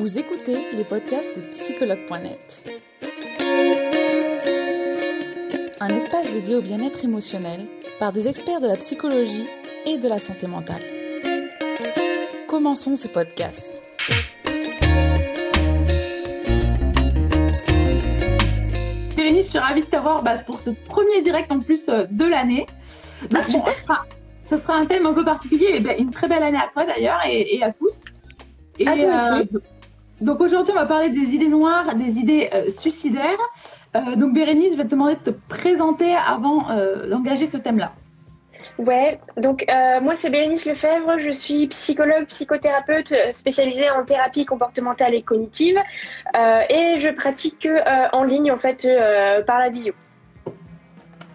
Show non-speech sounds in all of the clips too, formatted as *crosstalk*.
Vous écoutez les podcasts de psychologue.net. Un espace dédié au bien-être émotionnel par des experts de la psychologie et de la santé mentale. Commençons ce podcast. Bérénice, je suis ravie de t'avoir bah, pour ce premier direct en plus euh, de l'année. Ah, super. ce, sera, un thème un peu particulier, et ben, une très belle année à toi d'ailleurs et, à tous. Et, à toi aussi. Euh, donc aujourd'hui, on va parler des idées noires, des idées euh, suicidaires. donc Bérénice, je vais te demander de te présenter avant d'engager ce thème-là. Ouais, donc euh, moi c'est Bérénice Lefebvre, je suis psychologue, psychothérapeute euh, spécialisée en thérapie comportementale et cognitive euh, et je pratique en ligne en fait par la visio.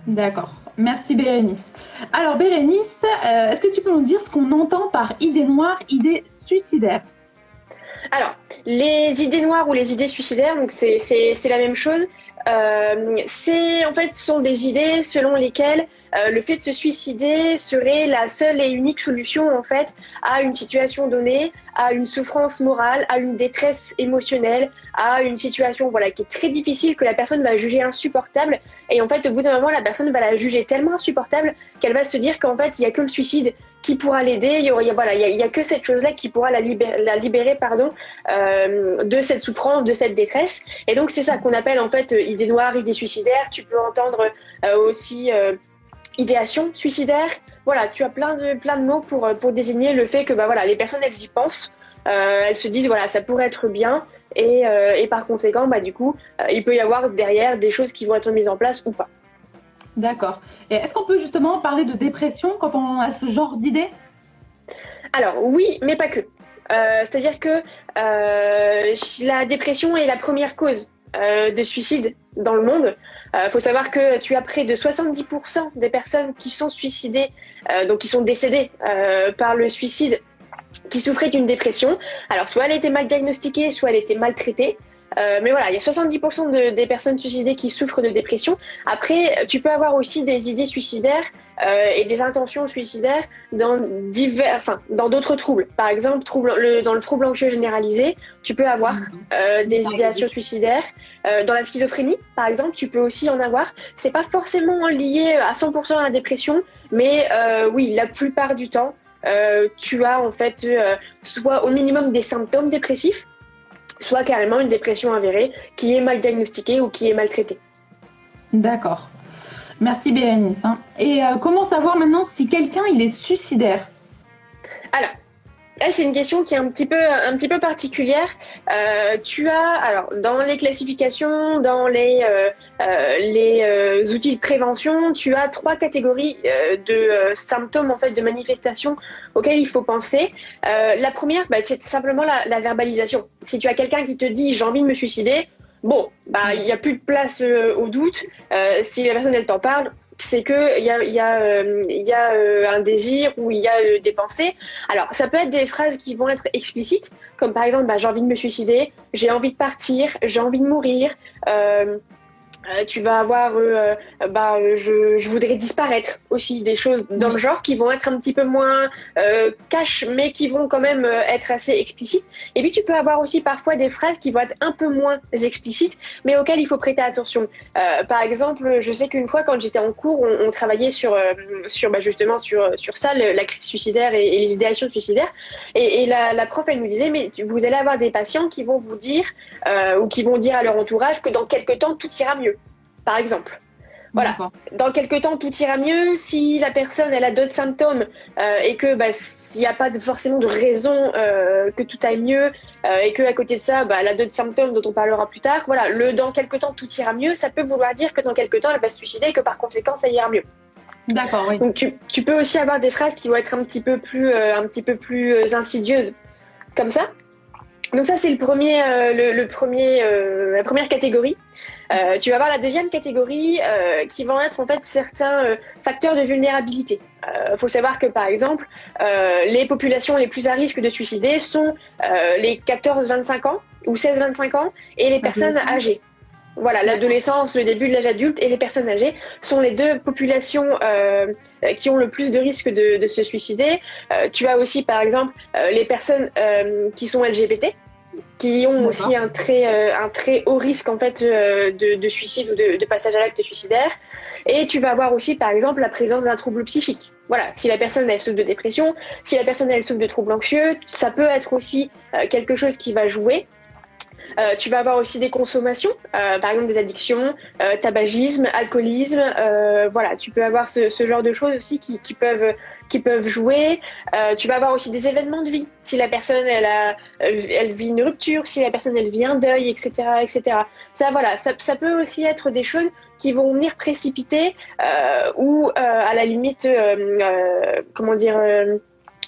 D'accord, merci Bérénice. Alors Bérénice, est-ce que tu peux nous dire ce qu'on entend par idée noire, idée suicidaire alors, les idées noires ou les idées suicidaires, donc c'est la même chose. Euh, c'est en fait sont des idées selon lesquelles euh, le fait de se suicider serait la seule et unique solution en fait à une situation donnée, à une souffrance morale, à une détresse émotionnelle, à une situation voilà qui est très difficile que la personne va juger insupportable et en fait au bout d'un moment la personne va la juger tellement insupportable qu'elle va se dire qu'en fait il y a que le suicide qui pourra l'aider. Il y, a, voilà, il y, a, que cette chose-là qui pourra la libérer, pardon, euh, de cette souffrance, de cette détresse. Et donc c'est ça qu'on appelle en fait idée noire, idée suicidaire. Tu peux entendre euh, aussi euh, idéation suicidaire. Voilà, tu as plein de, plein de mots pour, pour désigner le fait que bah, voilà, les personnes, elles y pensent. elles se disent, voilà, ça pourrait être bien. Et, et par conséquent, bah, du coup, il peut y avoir derrière des choses qui vont être mises en place ou pas. D'accord. Et est-ce qu'on peut justement parler de dépression quand on a ce genre d'idée? Alors oui, mais pas que. Euh, c'est-à-dire que euh, la dépression est la première cause euh, de suicide dans le monde. Il faut savoir que tu as près de 70% des personnes qui sont suicidées, donc qui sont décédées par le suicide, qui souffraient d'une dépression. Alors soit elle était mal diagnostiquée, soit elle était mal traitée. Euh, mais voilà, il y a 70% des personnes suicidées qui souffrent de dépression. Après, tu peux avoir aussi des idées suicidaires euh, et des intentions suicidaires dans divers, enfin, dans d'autres troubles. Par exemple, trouble, le, dans le trouble anxieux généralisé, tu peux avoir mhm. euh, des idéations suicidaires. dans la schizophrénie, par exemple, tu peux aussi en avoir. C'est pas forcément lié à 100% à la dépression, mais oui, la plupart du temps, tu as en fait soit au minimum des symptômes dépressifs soit carrément une dépression avérée qui est mal diagnostiquée ou qui est maltraitée. D'accord. Merci Bérénice. Hein. Et euh, comment savoir maintenant si quelqu'un il est suicidaire? Alors, C'est une question qui est un petit peu, un petit peu particulière. Euh, tu as, alors, dans les classifications, dans les, euh, euh outils de prévention, tu as trois catégories de symptômes, en fait, de manifestations auxquelles il faut penser. la première, bah, c'est simplement la, verbalisation. Si tu as quelqu'un qui te dit j'ai envie de me suicider, bon, bah, il n'y a plus de place au doute. si la personne, t'en parle, c'est que il y a, y a, euh, y a euh, un désir ou il y a euh, des pensées. Alors, ça peut être des phrases qui vont être explicites, comme par exemple, bah, j'ai envie de me suicider, j'ai envie de partir, j'ai envie de mourir. Euh, tu vas avoir, euh, euh, bah, je, je, voudrais disparaître aussi, des choses dans le genre qui vont être un petit peu moins cash, mais qui vont quand même être assez explicites. Et puis tu peux avoir aussi parfois des phrases qui vont être un peu moins explicites, mais auxquelles il faut prêter attention. par exemple, je sais qu'une fois quand j'étais en cours, on, on travaillait sur, sur bah, justement sur, sur ça, la crise suicidaire et, et les idéations suicidaires. Et, et la, la, prof, elle nous disait, mais vous allez avoir des patients qui vont vous dire ou qui vont dire à leur entourage que dans quelques temps, tout ira mieux par exemple. Voilà. Dans quelques temps, tout ira mieux. Si la personne elle a d'autres symptômes euh, et que bah, s'il n'y a pas forcément de raison euh, que tout aille mieux euh, et que à côté de ça, bah, elle a d'autres symptômes dont on parlera plus tard. Voilà, le dans quelques temps tout ira mieux, ça peut vouloir dire que dans quelques temps elle va se suicider et que par conséquent ça ira mieux. D'accord, oui. Donc tu, tu, peux aussi avoir des phrases qui vont être un petit peu plus, un petit peu plus insidieuses, comme ça? Donc ça c'est le premier, le, le, premier, la première catégorie. Euh, tu vas avoir la deuxième catégorie euh, qui vont être en fait certains euh, facteurs de vulnérabilité. Il faut savoir que par exemple, les populations les plus à risque de suicider sont les 14-25 ans ou 16-25 ans et les personnes âgées. Voilà, l'adolescence, le début de l'âge adulte et les personnes âgées sont les deux populations qui ont le plus de risques de, de se suicider. tu as aussi par exemple les personnes qui sont LGBT, qui ont aussi un très, un très haut risque en fait de, suicide ou de, de passage à l'acte suicidaire. Et tu vas avoir aussi, par exemple, la présence d'un trouble psychique. Voilà, si la personne elle souffre de dépression, si la personne elle souffre de troubles anxieux, ça peut être aussi quelque chose qui va jouer. Euh, tu vas avoir aussi des consommations, euh, par exemple des addictions, euh, tabagisme, alcoolisme. voilà, tu peux avoir ce, ce, genre de choses aussi qui, qui peuvent qui peuvent jouer. tu vas avoir aussi des événements de vie. Si la personne elle a, elle vit une rupture, si la personne elle vit un deuil, etc., etc. Ça voilà, ça, ça peut aussi être des choses qui vont venir précipiter ou à la limite, comment dire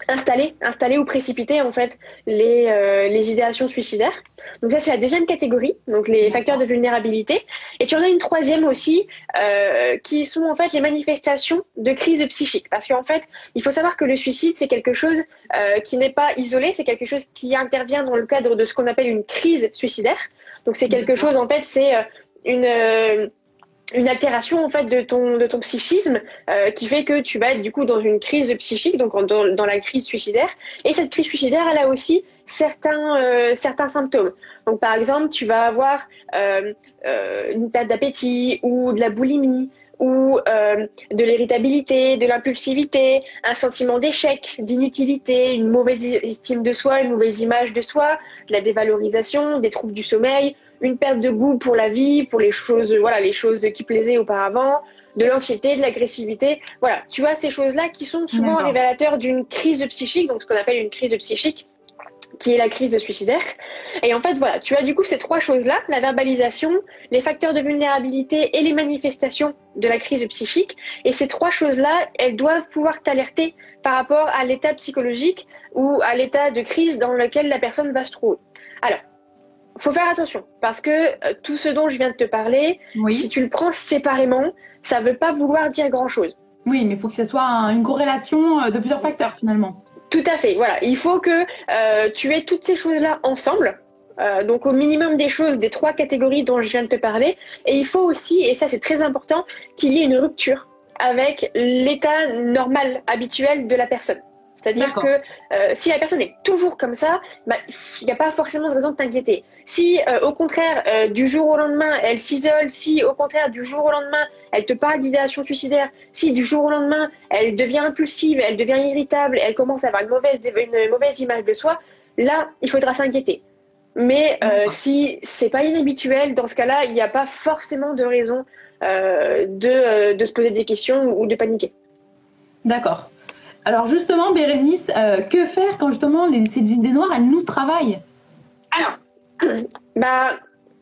installer, installer ou précipiter en fait les, euh, les idéations suicidaires. Donc ça c'est la deuxième catégorie, donc les facteurs de vulnérabilité. Et tu en as une troisième aussi, euh, qui sont en fait les manifestations de crise psychique. Parce qu'en fait, il faut savoir que le suicide c'est quelque chose euh, qui n'est pas isolé, c'est quelque chose qui intervient dans le cadre de ce qu'on appelle une crise suicidaire. Donc c'est quelque chose en fait, c'est une une altération en fait de ton de ton psychisme euh, qui fait que tu vas être du coup dans une crise psychique donc dans, dans la crise suicidaire. Et cette crise suicidaire elle a aussi certains euh, certains symptômes. Donc par exemple tu vas avoir euh, euh une perte d'appétit ou de la boulimie ou euh, de l'irritabilité, de l'impulsivité, un sentiment d'échec, d'inutilité, une mauvaise estime de soi, une mauvaise image de soi, de la dévalorisation, des troubles du sommeil, une perte de goût pour la vie, pour les choses, voilà, les choses qui plaisaient auparavant, de l'anxiété, de l'agressivité. Voilà, tu vois ces choses-là qui sont souvent révélateurs d'une crise psychique, donc ce qu'on appelle une crise psychique qui est la crise suicidaire. Et en fait, voilà, tu as du coup ces trois choses-là, la verbalisation, les facteurs de vulnérabilité et les manifestations de la crise psychique. Et ces trois choses-là, elles doivent pouvoir t'alerter par rapport à l'état psychologique ou à l'état de crise dans lequel la personne va se trouver. Alors, faut faire attention parce que euh, tout ce dont je viens de te parler, si tu le prends séparément, ça ne veut pas vouloir dire grand-chose. Oui, mais il faut que ce soit une corrélation euh, de plusieurs facteurs finalement. Tout à fait. Voilà, il faut que euh, tu aies toutes ces choses-là ensemble. donc au minimum des choses, des trois catégories dont je viens de te parler. Et il faut aussi, et ça c'est très important, qu'il y ait une rupture avec l'état normal, habituel de la personne. C'est-à-dire que euh, si la personne est toujours comme ça, bah, il n'y a pas forcément de raison de t'inquiéter. Si euh, au contraire, euh, du jour au lendemain, elle s'isole, si au contraire, du jour au lendemain, elle te parle d'idéation suicidaire, si du jour au lendemain, elle devient impulsive, elle devient irritable, elle commence à avoir une mauvaise, une mauvaise image de soi, là, il faudra s'inquiéter. Mais si c'est pas inhabituel, dans ce cas-là, il n'y a pas forcément de raison de, de se poser des questions ou de paniquer. D'accord. Alors justement, Bérénice, euh, que faire quand justement ces idées noires, elles nous travaillent? Alors, *clears throat* bah,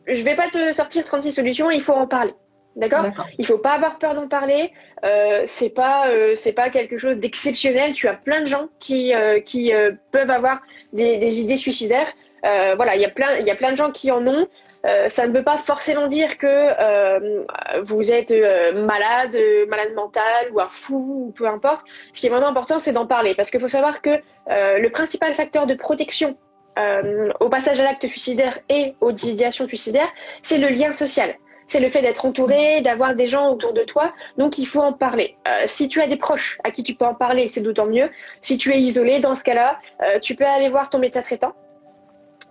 je vais pas te sortir 36 solutions, il faut en parler. D'accord? Il faut pas avoir peur d'en parler. Euh, c'est pas euh, c'est pas quelque chose d'exceptionnel. Tu as plein de gens qui euh, qui peuvent avoir des, des idées suicidaires. voilà, il y a plein il y a plein de gens qui en ont. Euh, ça ne veut pas forcément dire que euh, vous êtes euh, malade, malade mental ou un fou ou peu importe. Ce qui est vraiment important, c'est d'en parler parce qu'il faut savoir que le principal facteur de protection au passage à l'acte suicidaire et aux idéations suicidaires, c'est le lien social. C'est le fait d'être entouré, d'avoir des gens autour de toi. Donc il faut en parler. si tu as des proches à qui tu peux en parler, c'est d'autant mieux. Si tu es isolé, dans ce cas-là, tu peux aller voir ton médecin traitant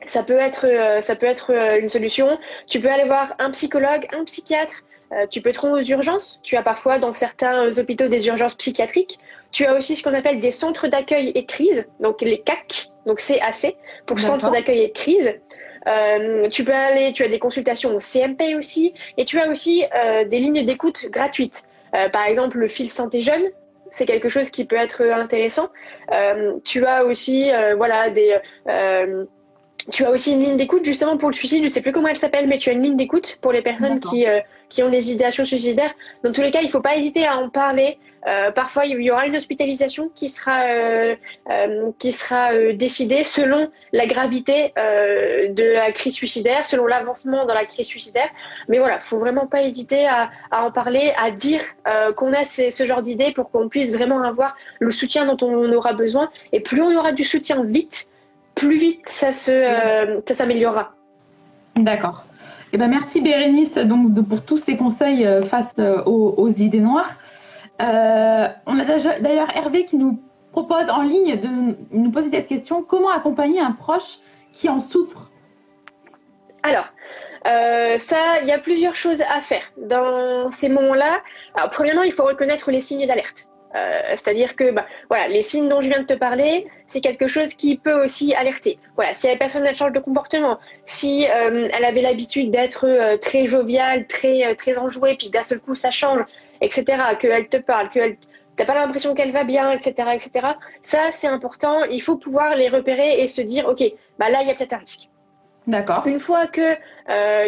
ça peut être, euh, ça peut être euh, une solution. Tu peux aller voir un psychologue, un psychiatre. Euh, tu peux te rendre aux urgences. Tu as parfois dans certains hôpitaux des urgences psychiatriques. Tu as aussi ce qu'on appelle des centres d'accueil et de crise, donc les CAC, donc CAC, pour centre d'accueil et de crise. Euh, tu peux aller, tu as des consultations au CMP aussi, et tu as aussi euh, des lignes d'écoute gratuites. Euh, par exemple, le fil santé jeune, c'est quelque chose qui peut être intéressant. tu as aussi, voilà, des tu as aussi une ligne d'écoute justement pour le suicide. Je sais plus comment elle s'appelle, mais tu as une ligne d'écoute pour les personnes qui, euh, qui ont des idéations suicidaires. Dans tous les cas, il ne faut pas hésiter à en parler. Euh, parfois, il y aura une hospitalisation qui sera euh, euh qui sera euh, décidée selon la gravité de la crise suicidaire, selon l'avancement dans la crise suicidaire. Mais voilà, faut vraiment pas hésiter à, à en parler, à dire qu'on a ce, ce genre d'idées pour qu'on puisse vraiment avoir le soutien dont on aura besoin. Et plus on aura du soutien vite, plus vite ça se euh, ça s'améliorera. D'accord. Eh ben merci Bérénice donc pour tous ces conseils euh, face euh, aux, idées noires. on a d'ailleurs Hervé qui nous propose en ligne de nous poser cette question comment accompagner un proche qui en souffre? Alors, ça, il y a plusieurs choses à faire dans ces moments-là. Alors, premièrement, il faut reconnaître les signes d'alerte. Euh, c'est-à-dire que bah, voilà, les signes dont je viens de te parler, c'est quelque chose qui peut aussi alerter. Voilà, si la personne elle change de comportement, si euh, elle avait l'habitude d'être euh, très joviale, très très enjouée, puis d'un seul coup ça change, etc. Qu'elle te parle, que t'as pas l'impression qu'elle va bien, etc., etc. Ça c'est important. Il faut pouvoir les repérer et se dire, ok, bah là il y a peut-être un risque. D'accord. Une fois que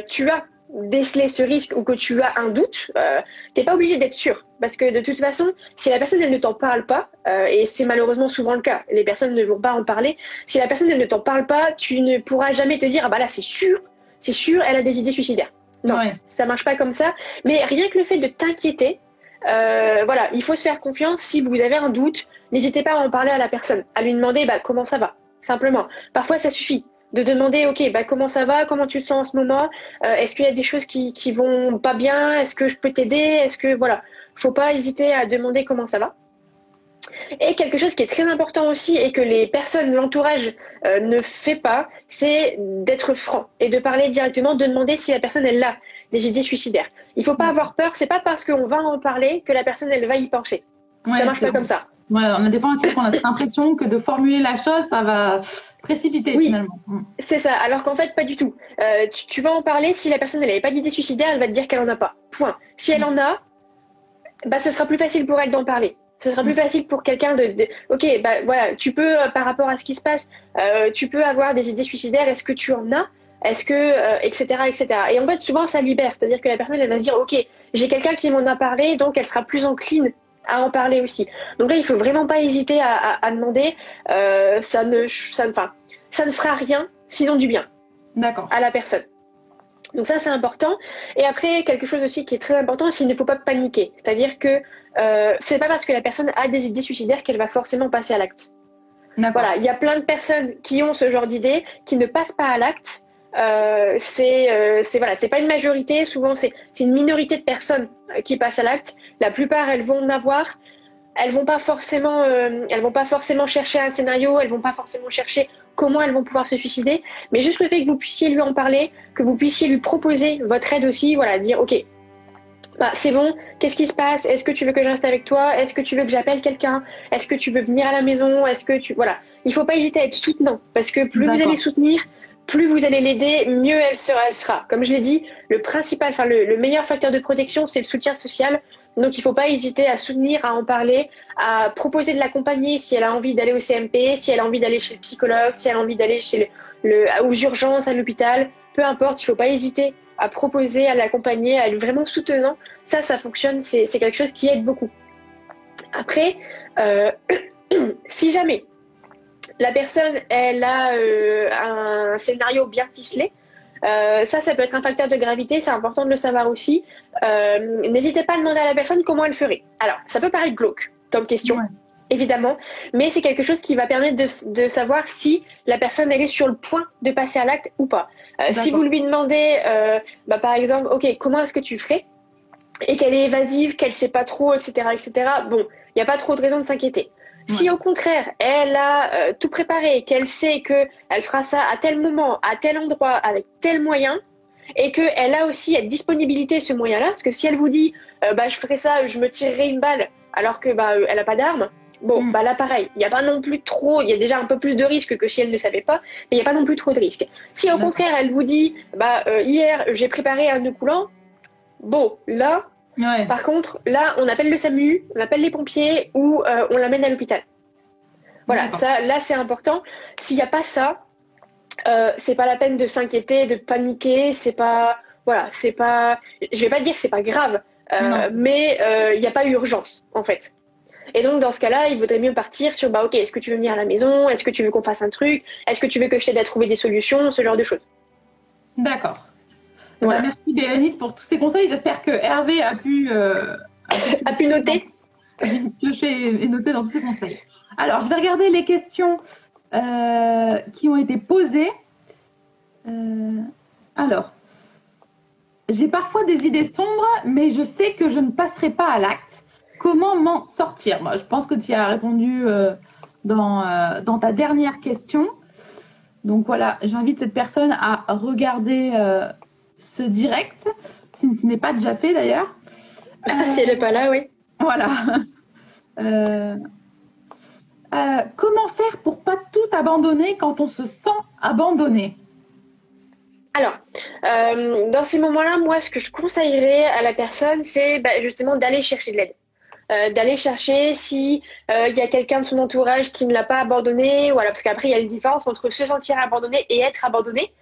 tu as déceler ce risque ou que tu as un doute, euh, t'es pas obligé d'être sûr. Parce que de toute façon, si la personne elle ne t'en parle pas, euh, et c'est malheureusement souvent le cas, les personnes ne vont pas en parler, si la personne elle ne t'en parle pas, tu ne pourras jamais te dire ah bah là c'est sûr, c'est sûr, elle a des idées suicidaires. Non, ça marche pas comme ça. Mais rien que le fait de t'inquiéter, euh, voilà, il faut se faire confiance. Si vous avez un doute, n'hésitez pas à en parler à la personne, à lui demander bah, comment ça va, simplement. Parfois ça suffit de demander ok bah comment ça va? Comment tu te sens en ce moment? Euh, est-ce qu'il y a des choses qui qui vont pas bien? Est-ce que je peux t'aider? Est-ce que voilà. Faut pas hésiter à demander comment ça va. Et quelque chose qui est très important aussi et que les personnes l'entourage euh, ne fait pas c'est d'être franc et de parler directement de demander si la personne elle a des idées suicidaires. Il faut pas avoir peur c'est pas parce qu'on va en parler que la personne elle va y penser. Ça marche pas comme ça Ouais, on a des fois qu'on a cette impression que de formuler la chose, ça va précipiter oui, finalement. Mm. C'est ça, alors qu'en fait, pas du tout. Euh, tu, vas en parler, si la personne n'avait pas d'idée suicidaire, elle va te dire qu'elle en a pas. Point. Si elle mm. en a, bah, ce sera plus facile pour elle d'en parler. Ce sera plus mm. facile pour quelqu'un de, de, Ok, bah voilà, tu peux, euh, par rapport à ce qui se passe, euh, tu peux avoir des idées suicidaires, est-ce que tu en as? Est-ce que. etc., etc. Et en fait, souvent, ça libère. C'est-à-dire que la personne, elle va se dire Ok, j'ai quelqu'un qui m'en a parlé, donc elle sera plus encline à en parler aussi. Donc là, il faut vraiment pas hésiter à, demander. Euh, ça ne, ça, enfin, ça ne fera rien, sinon du bien. À la personne. Donc ça, c'est important. Et après, quelque chose aussi qui est très important, c'est qu'il ne faut pas paniquer. C'est-à-dire que euh, c'est pas parce que la personne a des idées suicidaires qu'elle va forcément passer à l'acte. Voilà, il y a plein de personnes qui ont ce genre d'idées, qui ne passent pas à l'acte. Euh, c'est euh, voilà, c'est pas une majorité. Souvent, c'est une minorité de personnes qui passent à l'acte. La plupart, elles vont en avoir. Elles vont pas forcément, euh, elles vont pas forcément chercher un scénario. Elles vont pas forcément chercher comment elles vont pouvoir se suicider. Mais juste le fait que vous puissiez lui en parler, que vous puissiez lui proposer votre aide aussi, voilà, dire ok, bah, c'est bon, qu'est-ce qui se passe? Est-ce que tu veux que je reste avec toi? Est-ce que tu veux que j'appelle quelqu'un? Est-ce que tu veux venir à la maison? Est-ce que tu voilà, il faut pas hésiter à être soutenant parce que plus vous allez soutenir, plus vous allez l'aider, mieux elle sera, elle sera. Comme je l'ai dit, le principal, enfin le, meilleur facteur de protection, c'est le soutien social. Donc il ne faut pas hésiter à soutenir, à en parler, à proposer de l'accompagner si elle a envie d'aller au CMP, si elle a envie d'aller chez le psychologue, si elle a envie d'aller chez le, aux urgences, à l'hôpital, peu importe, il ne faut pas hésiter à proposer, à l'accompagner, à être vraiment soutenant. Ça, ça fonctionne, c'est quelque chose qui aide beaucoup. Après, euh, *clears throat* si jamais la personne, elle a euh, un scénario bien ficelé. Euh, ça, ça peut être un facteur de gravité, c'est important de le savoir aussi. Euh, n'hésitez pas à demander à la personne comment elle ferait. Alors, ça peut paraître glauque comme question, évidemment, mais c'est quelque chose qui va permettre de, savoir si la personne elle est sur le point de passer à l'acte ou pas. si vous lui demandez, bah, par exemple, ok, comment est-ce que tu ferais? Et qu'elle est évasive, qu'elle sait pas trop, etc., etc. Bon, il n'y a pas trop de raison de s'inquiéter. Si au contraire, elle a euh, tout préparé, qu'elle sait qu'elle fera ça à tel moment, à tel endroit, avec tel moyen, et qu'elle a aussi la disponibilité ce moyen-là, parce que si elle vous dit euh, bah, je ferai ça, je me tirerai une balle, alors que bah, elle n'a pas d'arme, bon, mm. bah là pareil, il n'y a pas non plus trop, il y a déjà un peu plus de risques que si elle ne savait pas, mais il n'y a pas non plus trop de risques. Si au contraire elle vous dit bah, euh, hier j'ai préparé un nœud coulant, bon, là, par contre, là, on appelle le SAMU, on appelle les pompiers ou euh, on l'amène à l'hôpital. Voilà, ça, là, c'est important. S'il n'y a pas ça, euh, c'est pas la peine de s'inquiéter, de paniquer. C'est pas, voilà, c'est pas. Je vais pas dire que c'est pas grave, euh, mais euh, il n'y a pas urgence en fait. Et donc dans ce cas-là, il vaudrait mieux partir sur bah ok, est-ce que tu veux venir à la maison? Est-ce que tu veux qu'on fasse un truc? Est-ce que tu veux que je t'aide à trouver des solutions? Ce genre de choses. D'accord. Merci Bérénice pour tous ces conseils. J'espère que Hervé a pu, euh, a, pu *laughs* noter. *laughs* Piocher et noter dans tous ces conseils. Alors, je vais regarder les questions euh, qui ont été posées. Euh, alors, j'ai parfois des idées sombres, mais je sais que je ne passerai pas à l'acte. Comment m'en sortir? Moi, Je pense que tu as répondu dans, dans ta dernière question. Donc voilà, j'invite cette personne à regarder ce direct, si ce n'est pas déjà fait d'ailleurs. si elle n'est pas là, oui. Voilà. *laughs* comment faire pour pas tout abandonner quand on se sent abandonné? Alors, euh, dans ces moments-là, moi, ce que je conseillerais à la personne, c'est bah, justement d'aller chercher de l'aide. Euh, d'aller chercher si euh, il y a quelqu'un de son entourage qui ne l'a pas abandonné, voilà, parce qu'après il y a une différence entre se sentir abandonné et être abandonné.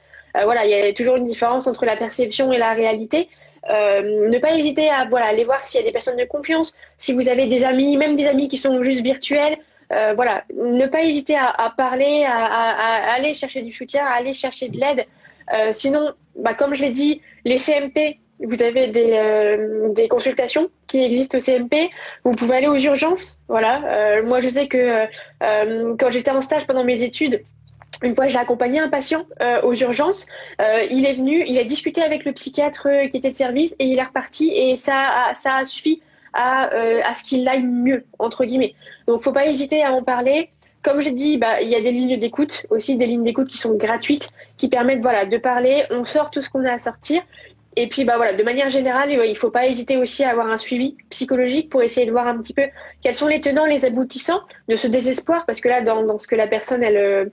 Voilà, il y a toujours une différence entre la perception et la réalité. ne pas hésiter à voilà aller voir s'il y a des personnes de confiance, si vous avez des amis, même des amis qui sont juste virtuels. voilà, ne pas hésiter à, parler, à, aller chercher du soutien, à aller chercher de l'aide. Euh, sinon, bah, comme je l'ai dit, les CMP, vous avez des, euh, des, consultations qui existent au CMP. Vous pouvez aller aux urgences. Voilà. Euh, moi, je sais que quand j'étais en stage pendant mes études, une fois, j'ai accompagné un patient aux urgences. il est venu, il a discuté avec le psychiatre qui était de service et il est reparti et ça ça a suffi à, à ce qu'il aille mieux entre guillemets. Donc, faut pas hésiter à en parler. Comme j'ai dit, bah, il y a des lignes d'écoute aussi, des lignes d'écoute qui sont gratuites, qui permettent voilà, de parler. On sort tout ce qu'on a à sortir. Et puis, bah voilà, de manière générale, il ne faut pas hésiter aussi à avoir un suivi psychologique pour essayer de voir un petit peu quels sont les tenants, les aboutissants de ce désespoir, parce que là, dans, ce que la personne elle, euh,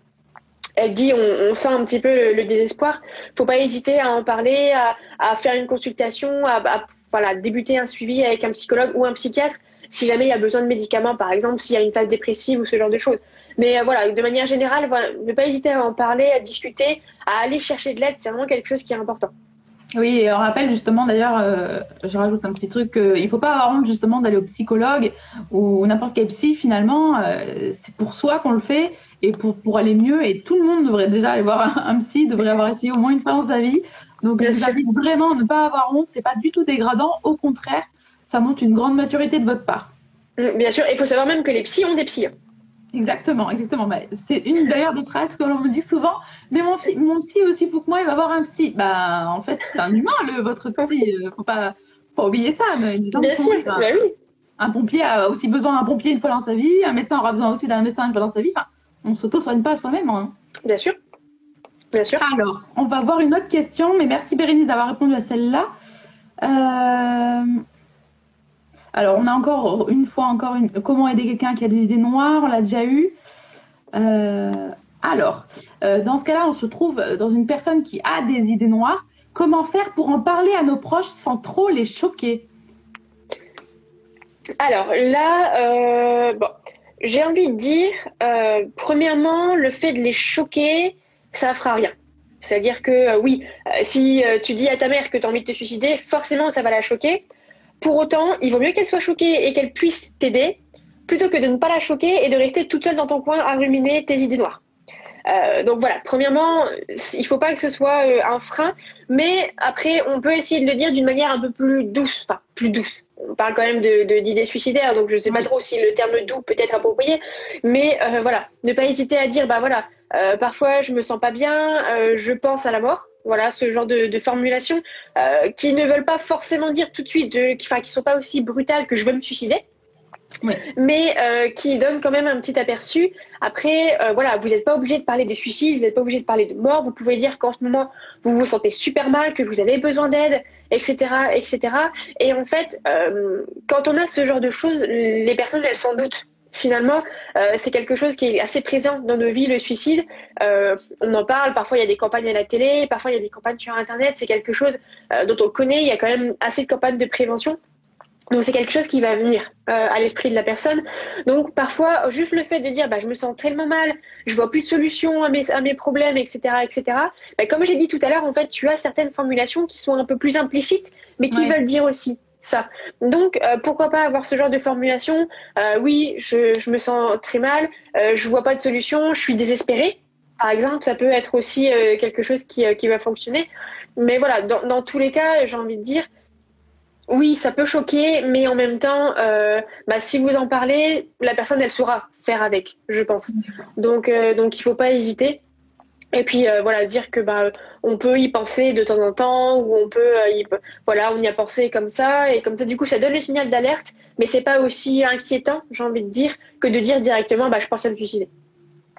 elle dit, on, sent un petit peu le, le désespoir. Faut pas hésiter à en parler, à, faire une consultation, à, voilà, débuter un suivi avec un psychologue ou un psychiatre si jamais il y a besoin de médicaments, par exemple, s'il y a une phase dépressive ou ce genre de choses. Mais euh, voilà, de manière générale, ne pas hésiter à en parler, à discuter, à aller chercher de l'aide, c'est vraiment quelque chose qui est important. Oui, et on rappelle justement d'ailleurs, euh, je rajoute un petit truc, il ne faut pas avoir honte justement d'aller au psychologue ou n'importe quel psy finalement, euh, c'est pour soi qu'on le fait et pour, pour aller mieux et tout le monde devrait déjà aller voir un, psy, devrait avoir essayé au moins une fois dans sa vie. Donc je vous invite vraiment à ne pas avoir honte, c'est pas du tout dégradant, au contraire, ça montre une grande maturité de votre part. Mm, bien sûr, il faut savoir même que les psys ont des psys. Hein. Exactement, exactement. Bah, c'est une d'ailleurs des phrases que l'on me dit souvent. Mais mon, mon psy aussi pour que moi, il va avoir un psy. Bah, en fait, c'est un humain, le, votre psy. Euh, faut pas, pas oublier ça. Mais Bien sûr, bah oui. Un pompier a aussi besoin d'un pompier une fois dans sa vie. Un médecin aura besoin aussi d'un médecin une fois dans sa vie. Enfin, on s'auto-soigne pas soi-même. Hein. Bien sûr. Bien sûr. Alors, on va voir une autre question. Mais merci Bérénice d'avoir répondu à celle-là. Euh, alors, on a encore une fois encore une, comment aider quelqu'un qui a des idées noires, on l'a déjà eu. Euh, alors, euh, dans ce cas-là, on se trouve dans une personne qui a des idées noires. Comment faire pour en parler à nos proches sans trop les choquer? Alors là, bon, j'ai envie de dire, premièrement, le fait de les choquer, ça fera rien. C'est-à-dire que oui, si tu dis à ta mère que tu as envie de te suicider, forcément, ça va la choquer. Pour autant, il vaut mieux qu'elle soit choquée et qu'elle puisse t'aider plutôt que de ne pas la choquer et de rester toute seule dans ton coin à ruminer tes idées noires. Euh, donc voilà, premièrement, il ne faut pas que ce soit euh, un frein, mais après, on peut essayer de le dire d'une manière un peu plus douce, enfin plus douce. On parle quand même d'idées suicidaires, donc je ne sais pas trop si le terme doux peut être approprié, mais euh, voilà, ne pas hésiter à dire, bah voilà, parfois je me sens pas bien, je pense à la mort, voilà, ce genre de, de formulations euh, qui ne veulent pas forcément dire tout de suite, de, qui, enfin, qui sont pas aussi brutales que je veux me suicider. Mais euh, qui donnent quand même un petit aperçu. Après, euh, voilà, vous n'êtes pas obligé de parler de suicide, vous n'êtes pas obligé de parler de mort. Vous pouvez dire qu'en ce moment, vous vous sentez super mal, que vous avez besoin d'aide, etc., etc. Et en fait, euh, quand on a ce genre de choses, les personnes, elles s'en doutent finalement, c'est quelque chose qui est assez présent dans nos vies, le suicide. On en parle, parfois il y a des campagnes à la télé, parfois il y a des campagnes sur Internet, c'est quelque chose dont on connaît, il y a quand même assez de campagnes de prévention. Donc c'est quelque chose qui va venir à l'esprit de la personne. Donc parfois, juste le fait de dire bah, je me sens tellement mal, je vois plus de solution à mes, à mes problèmes, etc. etc. Bah, comme j'ai dit tout à l'heure, en fait, tu as certaines formulations qui sont un peu plus implicites, mais qui veulent dire aussi ça. Donc, euh, pourquoi pas avoir ce genre de formulation euh, Oui, je, me sens très mal, euh, je vois pas de solution, je suis désespérée. Par exemple, ça peut être aussi quelque chose qui, va fonctionner. Mais voilà, dans, tous les cas, j'ai envie de dire, oui, ça peut choquer, mais en même temps, bah, si vous en parlez, la personne, elle saura faire avec, je pense. Donc, donc il faut pas hésiter. Et puis euh, voilà, dire que bah on peut y penser de temps en temps ou on peut euh, y, voilà, on y a pensé comme ça et comme ça du coup ça donne le signal d'alerte, mais c'est pas aussi inquiétant, j'ai envie de dire, que de dire directement bah je pense à me suicider.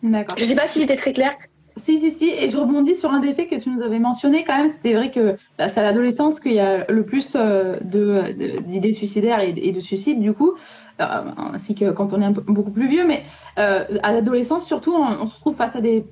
D'accord. Je sais pas si c'était très clair, Si, si, si. Et je rebondis sur un des faits que tu nous avais mentionné quand même. C'était vrai que c'est à l'adolescence qu'il y a le plus euh, d'idées suicidaires et, de suicides, du coup, euh, ainsi que quand on est beaucoup plus vieux. Mais euh, à l'adolescence, surtout, on, se retrouve face à des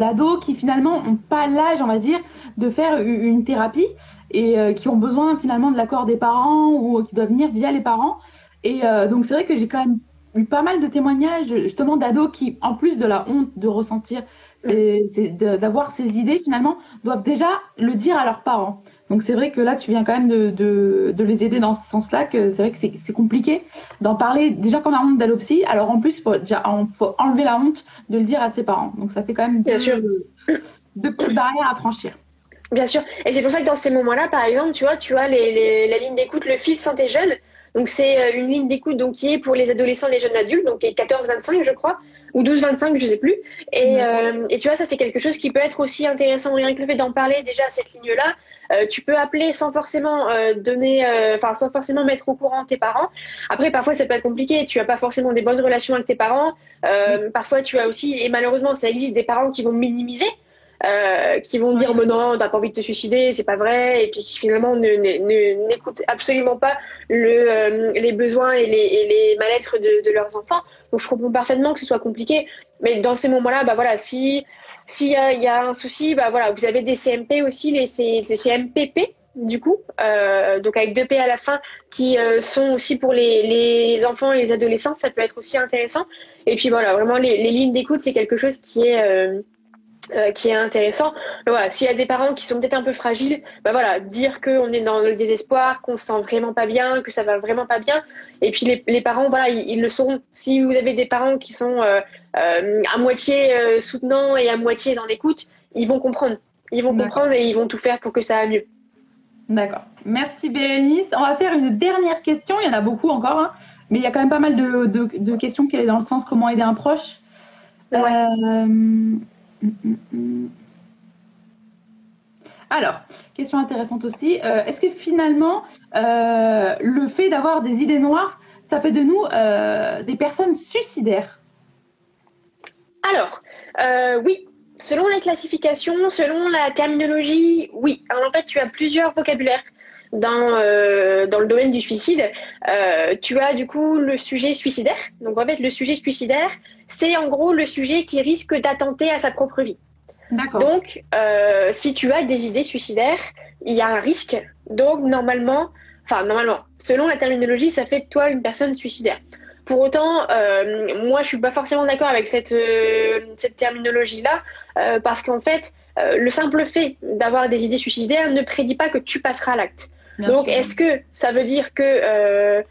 ados qui finalement n'ont pas l'âge, on va dire, de faire une thérapie et qui ont besoin finalement de l'accord des parents ou qui doivent venir via les parents. Et donc c'est vrai que j'ai quand même eu pas mal de témoignages justement d'ados qui, en plus de la honte de ressentir c'est d'avoir ces idées finalement, doivent déjà le dire à leurs parents. Donc c'est vrai que là, tu viens quand même de, de, de les aider dans ce sens-là, que c'est vrai que c'est compliqué d'en parler. Déjà qu'on a honte d'allopsie, alors en plus, il faut, déjà, faut enlever la honte de le dire à ses parents. Donc ça fait quand même Bien deux, sûr. deux petites barrières à franchir. Bien sûr. Et c'est pour ça que dans ces moments-là, par exemple, tu vois, tu as les, les, la ligne d'écoute, le fil santé jeune. Donc c'est euh, une ligne d'écoute donc qui est pour les adolescents, les jeunes adultes, donc qui est 14-25 je crois, ou 12-25, je sais plus. Et, euh, et, tu vois, ça c'est quelque chose qui peut être aussi intéressant. Rien que le fait d'en parler déjà à cette ligne-là, euh, tu peux appeler sans forcément euh, donner, euh, enfin sans forcément mettre au courant tes parents. Après, parfois ça peut être compliqué. Tu as pas forcément des bonnes relations avec tes parents. Parfois, tu as aussi, et malheureusement, ça existe des parents qui vont minimiser. Euh, qui vont dire mais non t'as pas envie de te suicider c'est pas vrai. Et puis qui finalement n'écoutent absolument pas le, les besoins et les, et les mal-être de, de, leurs enfants. Donc je comprends parfaitement que ce soit compliqué. Mais dans ces moments là bah voilà si s'il y a, y a, un souci bah voilà vous avez des CMP aussi les, les CMPP du coup, euh, donc avec deux P à la fin, qui euh, sont aussi pour les, les, enfants et les adolescents, ça peut être aussi intéressant. Et puis voilà, vraiment les, les lignes d'écoute, c'est quelque chose qui est euh, euh, qui est intéressant. voilà, s'il y a des parents qui sont peut-être un peu fragiles, bah voilà, dire qu'on est dans le désespoir, qu'on se sent vraiment pas bien, que ça va vraiment pas bien. Et puis les, les parents, voilà, ils, le sauront. Si vous avez des parents qui sont euh, euh, à moitié soutenants et à moitié dans l'écoute, ils vont comprendre. Ils vont comprendre et ils vont tout faire pour que ça aille mieux. D'accord. Merci Bérénice. On va faire une dernière question. Il y en a beaucoup encore, hein. mais il y a quand même pas mal de, de, de questions qui sont dans le sens comment aider un proche. Alors, question intéressante aussi. Euh, est-ce que finalement, euh, le fait d'avoir des idées noires, ça fait de nous euh, des personnes suicidaires? Alors, oui. Selon les classifications, selon la terminologie, oui. Alors, en fait, tu as plusieurs vocabulaires dans, dans le domaine du suicide. tu as du coup le sujet suicidaire. Donc, en fait, le sujet suicidaire, c'est en gros le sujet qui risque d'attenter à sa propre vie. Donc, euh, si tu as des idées suicidaires, il y a un risque. Donc, normalement, enfin, normalement, selon la terminologie, ça fait de toi une personne suicidaire. Pour autant, euh, moi, je suis pas forcément d'accord avec cette, euh, cette terminologie-là, euh, parce qu'en fait, euh, le simple fait d'avoir des idées suicidaires ne prédit pas que tu passeras à l'acte. Donc, est-ce que ça veut dire que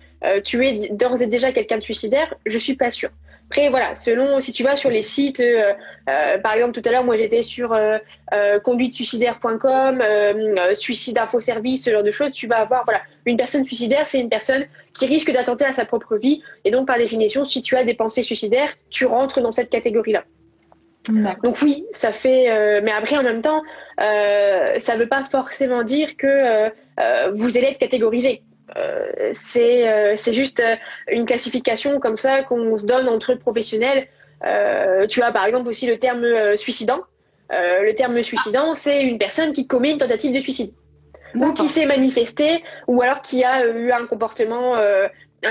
tu es d'ores et déjà quelqu'un de suicidaire? Je suis pas sûre. Après, voilà, selon si tu vas sur les sites, euh, euh, par exemple, tout à l'heure, moi j'étais sur euh, euh conduitesuicidaire.com, suicide info service, ce genre de choses, tu vas avoir, voilà, une personne suicidaire, c'est une personne qui risque d'attenter à sa propre vie. Et donc, par définition, si tu as des pensées suicidaires, tu rentres dans cette catégorie-là. Donc oui, ça fait, mais après en même temps, ça ne veut pas forcément dire que vous allez être catégorisé. Euh, c'est euh, c'est juste euh, une classification comme ça qu'on se donne entre professionnels. tu as par exemple aussi le terme suicidant. le terme suicidant, c'est une personne qui commet une tentative de suicide ou qui s'est manifesté ou alors qui a eu un comportement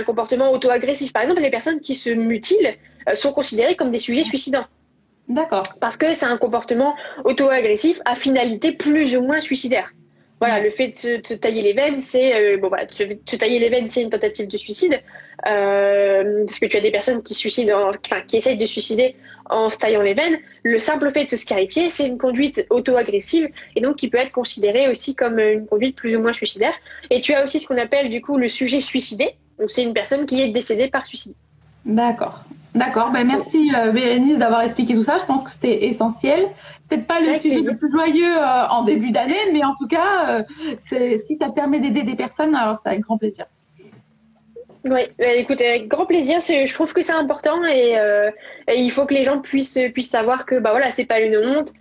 un comportement auto-agressif. Par exemple, les personnes qui se mutilent sont considérées comme des sujets suicidants. D'accord. Parce que c'est un comportement auto-agressif à finalité plus ou moins suicidaire. Voilà, le fait de se, tailler les veines, c'est euh, bon voilà, te, tailler les veines, c'est une tentative de suicide, euh, parce que tu as des personnes qui suicident, enfin qui essayent de suicider en se taillant les veines. Le simple fait de se scarifier, c'est une conduite auto-agressive et donc qui peut être considérée aussi comme une conduite plus ou moins suicidaire. Et tu as aussi ce qu'on appelle du coup le sujet suicidé, donc c'est une personne qui est décédée par suicide. D'accord. D'accord, ben merci euh, Bérénice d'avoir expliqué tout ça. Je pense que c'était essentiel. Peut-être pas le sujet le plus joyeux euh, en début d'année, mais en tout cas, euh, si ça permet d'aider des personnes, alors c'est avec grand plaisir. Oui, bah, écoute, avec grand plaisir. Je trouve que c'est important et, il faut que les gens puissent, puissent savoir que bah voilà, c'est pas une honte.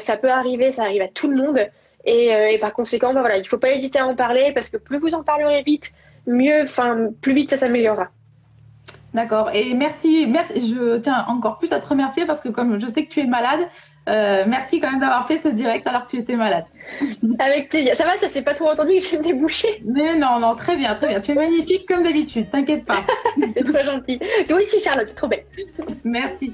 ça peut arriver, ça arrive à tout le monde. Et, par conséquent, bah, voilà, il faut pas hésiter à en parler parce que plus vous en parlerez vite, mieux, enfin, plus vite ça s'améliorera. D'accord. Et merci, merci. Je tiens encore plus à te remercier parce que comme je sais que tu es malade, Euh, merci quand même d'avoir fait ce direct alors que tu étais malade. *laughs* Avec plaisir. Ça va, ça s'est pas trop entendu que j'étais bouchée Mais non, non, très bien, très bien. Tu es magnifique comme d'habitude, t'inquiète pas. *laughs* C'est trop gentil. Toi aussi, Charlotte, trop belle. Merci.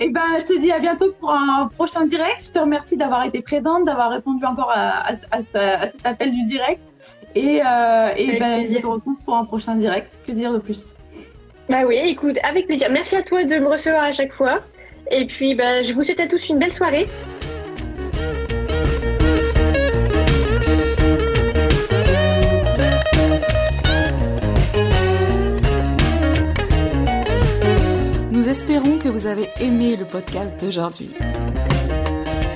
Et eh ben, je te dis à bientôt pour un prochain direct. Je te remercie d'avoir été présente, d'avoir répondu encore à, cet appel du direct. Et, euh, et ben, je te retrouve pour un prochain direct. Plaisir de plus? Bah oui, écoute, avec plaisir. Merci à toi de me recevoir à chaque fois. Et puis, bah, je vous souhaite à tous une belle soirée. Nous espérons que vous avez aimé le podcast d'aujourd'hui.